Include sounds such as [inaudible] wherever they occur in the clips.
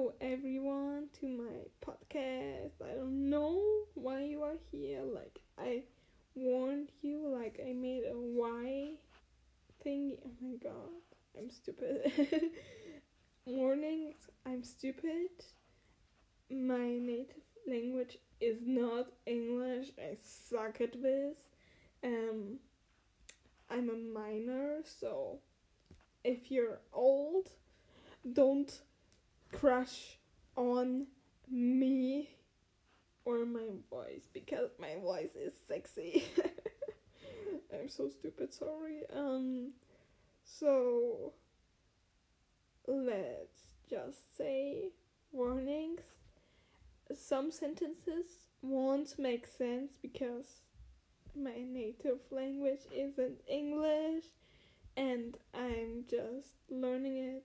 Everyone, to my podcast. I don't know why you are here. Like, I warned you, like, I made a why thing. Oh my god, I'm stupid. [laughs] Warnings, I'm stupid. My native language is not English. I suck at this. Um, I'm a minor, so if you're old, don't crush on me or my voice because my voice is sexy. [laughs] I'm so stupid, sorry. Um so let's just say warnings. Some sentences won't make sense because my native language isn't English and I'm just learning it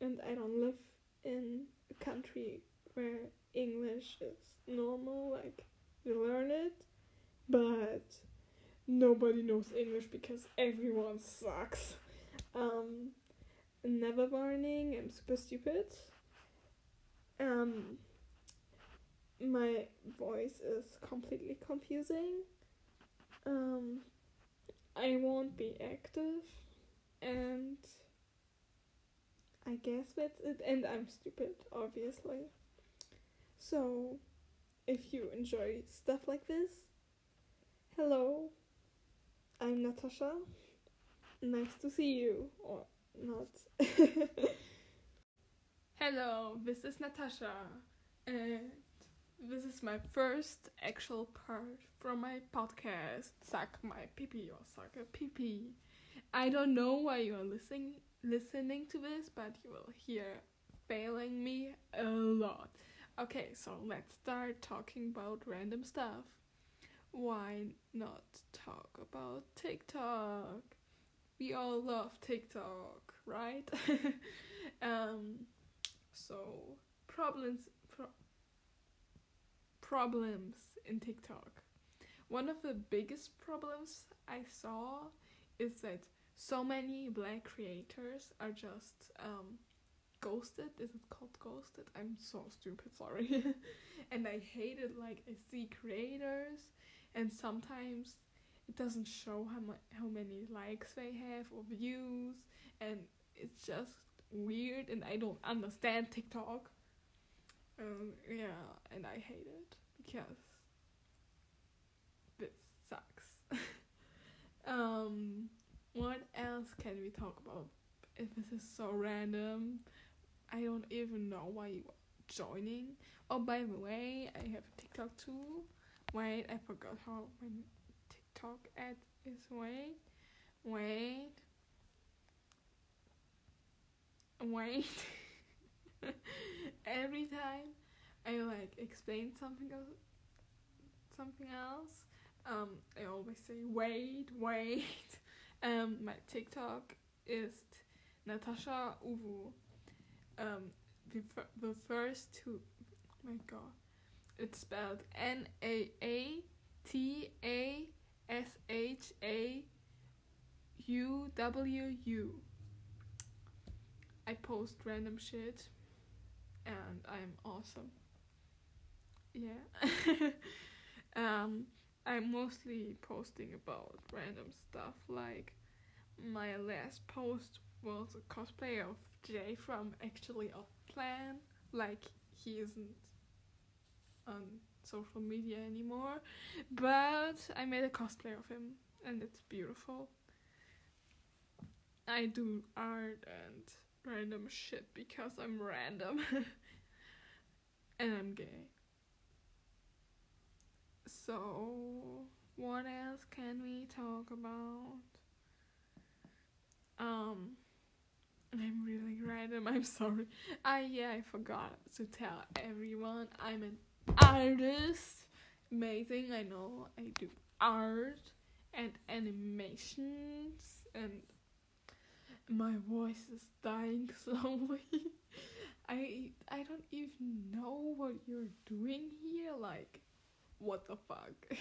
and I don't live in a country where English is normal, like you learn it, but nobody knows English because everyone sucks. [laughs] Um, never warning, I'm super stupid. Um, my voice is completely confusing. Um, I won't be active, and I guess that's it. And I'm stupid, obviously. So, if you enjoy stuff like this, hello, I'm Natasha. Nice to see you, or not. [laughs] hello, this is Natasha, and this is my first actual part from my podcast, Suck My Pee Pee or Suck a Pee Pee I don't know why you are listening listening to this, but you will hear failing me a lot. Okay, so let's start talking about random stuff. Why not talk about TikTok? We all love TikTok, right? [laughs] um, so problems pro- problems in TikTok. One of the biggest problems I saw is that so many black creators are just um, ghosted. Is it called ghosted? I'm so stupid, sorry. [laughs] and I hate it. Like I see creators, and sometimes it doesn't show how how many likes they have or views, and it's just weird. And I don't understand TikTok. Um, yeah, and I hate it because this sucks. [laughs] um what else can we talk about? If this is so random, I don't even know why you are joining. Oh, by the way, I have a TikTok too. Wait, I forgot how my TikTok ad is. Wait, wait, wait. [laughs] Every time I like explain something else, something else, um, I always say wait, wait. [laughs] Um, my TikTok is Natasha Uwu. Um, the, the first two, oh my god, it's spelled N A A T A S H A U W U. I post random shit and I'm awesome. Yeah. [laughs] um I'm mostly posting about random stuff. Like my last post was a cosplay of Jay from Actually a Plan. Like he isn't on social media anymore, but I made a cosplay of him and it's beautiful. I do art and random shit because I'm random [laughs] and I'm gay. So, what else can we talk about? Um, I'm really random. I'm sorry. I yeah, I forgot to tell everyone I'm an artist. Amazing. I know I do art and animations and my voice is dying [laughs] slowly. I I don't even know what you're doing here like what the fuck? [laughs]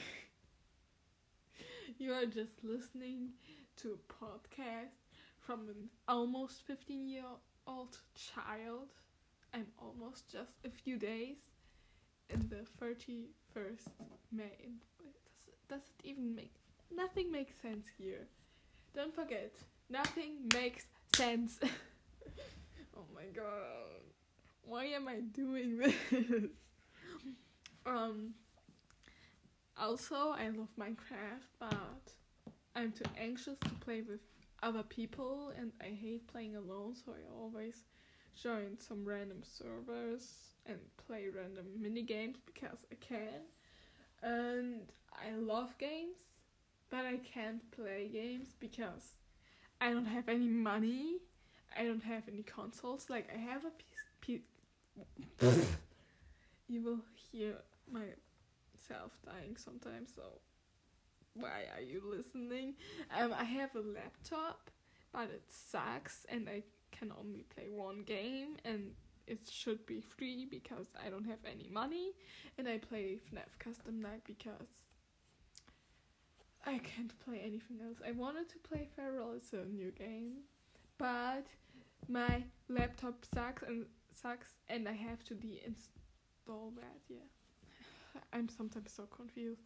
you are just listening to a podcast from an almost 15 year old child. I'm almost just a few days in the 31st May. Does, does it even make nothing makes sense here? Don't forget, nothing makes sense. [laughs] oh my god. Why am I doing [laughs] this? um also I love Minecraft but I'm too anxious to play with other people and I hate playing alone so I always join some random servers and play random mini games because I can. And I love games, but I can't play games because I don't have any money. I don't have any consoles. Like I have a piece. piece [laughs] you will hear myself dying sometimes. So why are you listening? Um, I have a laptop, but it sucks, and I can only play one game, and it should be free because I don't have any money, and I play FNAF Custom Night because I can't play anything else. I wanted to play Feral, it's a new game, but my laptop sucks and sucks, and I have to deinstall that. Yeah, I'm sometimes so confused,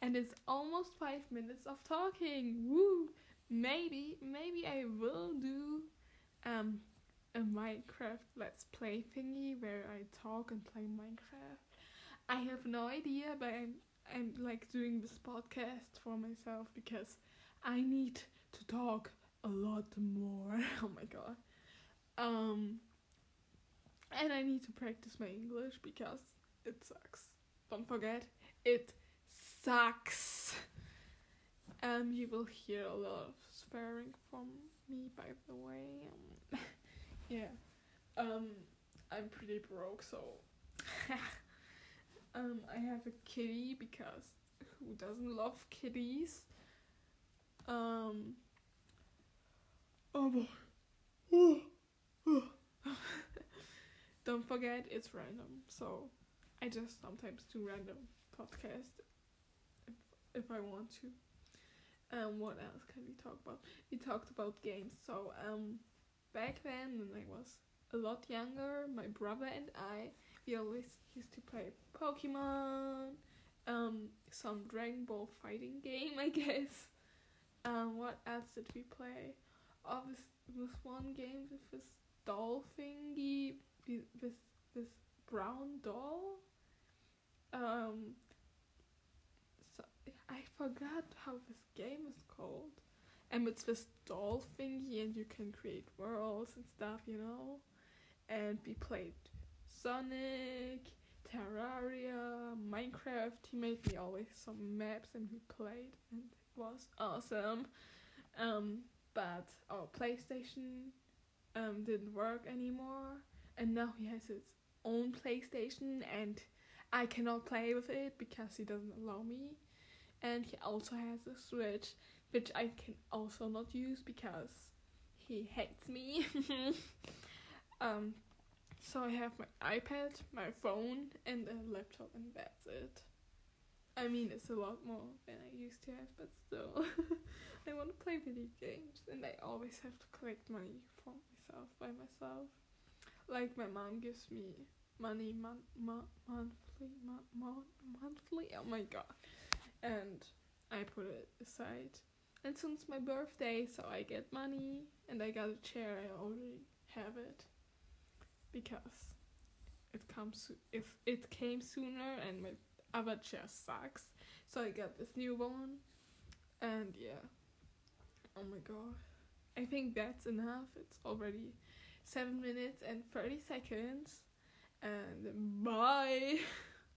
and it's almost five minutes of talking. Woo! Maybe, maybe I will do um a Minecraft Let's Play thingy where I talk and play Minecraft. I have no idea, but I'm I'm like doing this podcast for myself because I need to talk a lot more. [laughs] oh my god. Um and I need to practice my English because it sucks. Don't forget, it sucks. Um you will hear a lot of swearing from me by the way. Um, [laughs] yeah. Um, I'm pretty broke, so [laughs] um, I have a kitty because who doesn't love kitties? Um. Oh boy. [laughs] Don't forget, it's random. So I just sometimes do random podcasts if, if I want to. Um, what else can we talk about? We talked about games. So um, back then when I was a lot younger, my brother and I, we always used to play Pokemon, um, some Dragon Ball fighting game, [laughs] I guess. Um, what else did we play? Oh, this, this one game with this doll thingy, with this, this brown doll. Um, so I forgot how this game is called. And it's this doll thingy and you can create worlds and stuff you know? And we played sonic terraria minecraft. He made me always some maps and we played and it was awesome. Um but our playstation um didn't work anymore. And now he has his own playstation and i cannot play with it because he doesn't allow me and he also has a switch which I can also not use because he hates me. [laughs] um, so I have my iPad, my phone, and a laptop, and that's it. I mean, it's a lot more than I used to have, but still, [laughs] I want to play video games, and I always have to collect money for myself by myself. Like my mom gives me money mon- mon- monthly, mon- mon- monthly. Oh my god, and I put it aside and since my birthday, so I get money and I got a chair. I already have it because it comes if it came sooner and my other chair sucks. So I got this new one, and yeah. Oh my god, I think that's enough. It's already seven minutes and thirty seconds, and bye. [laughs]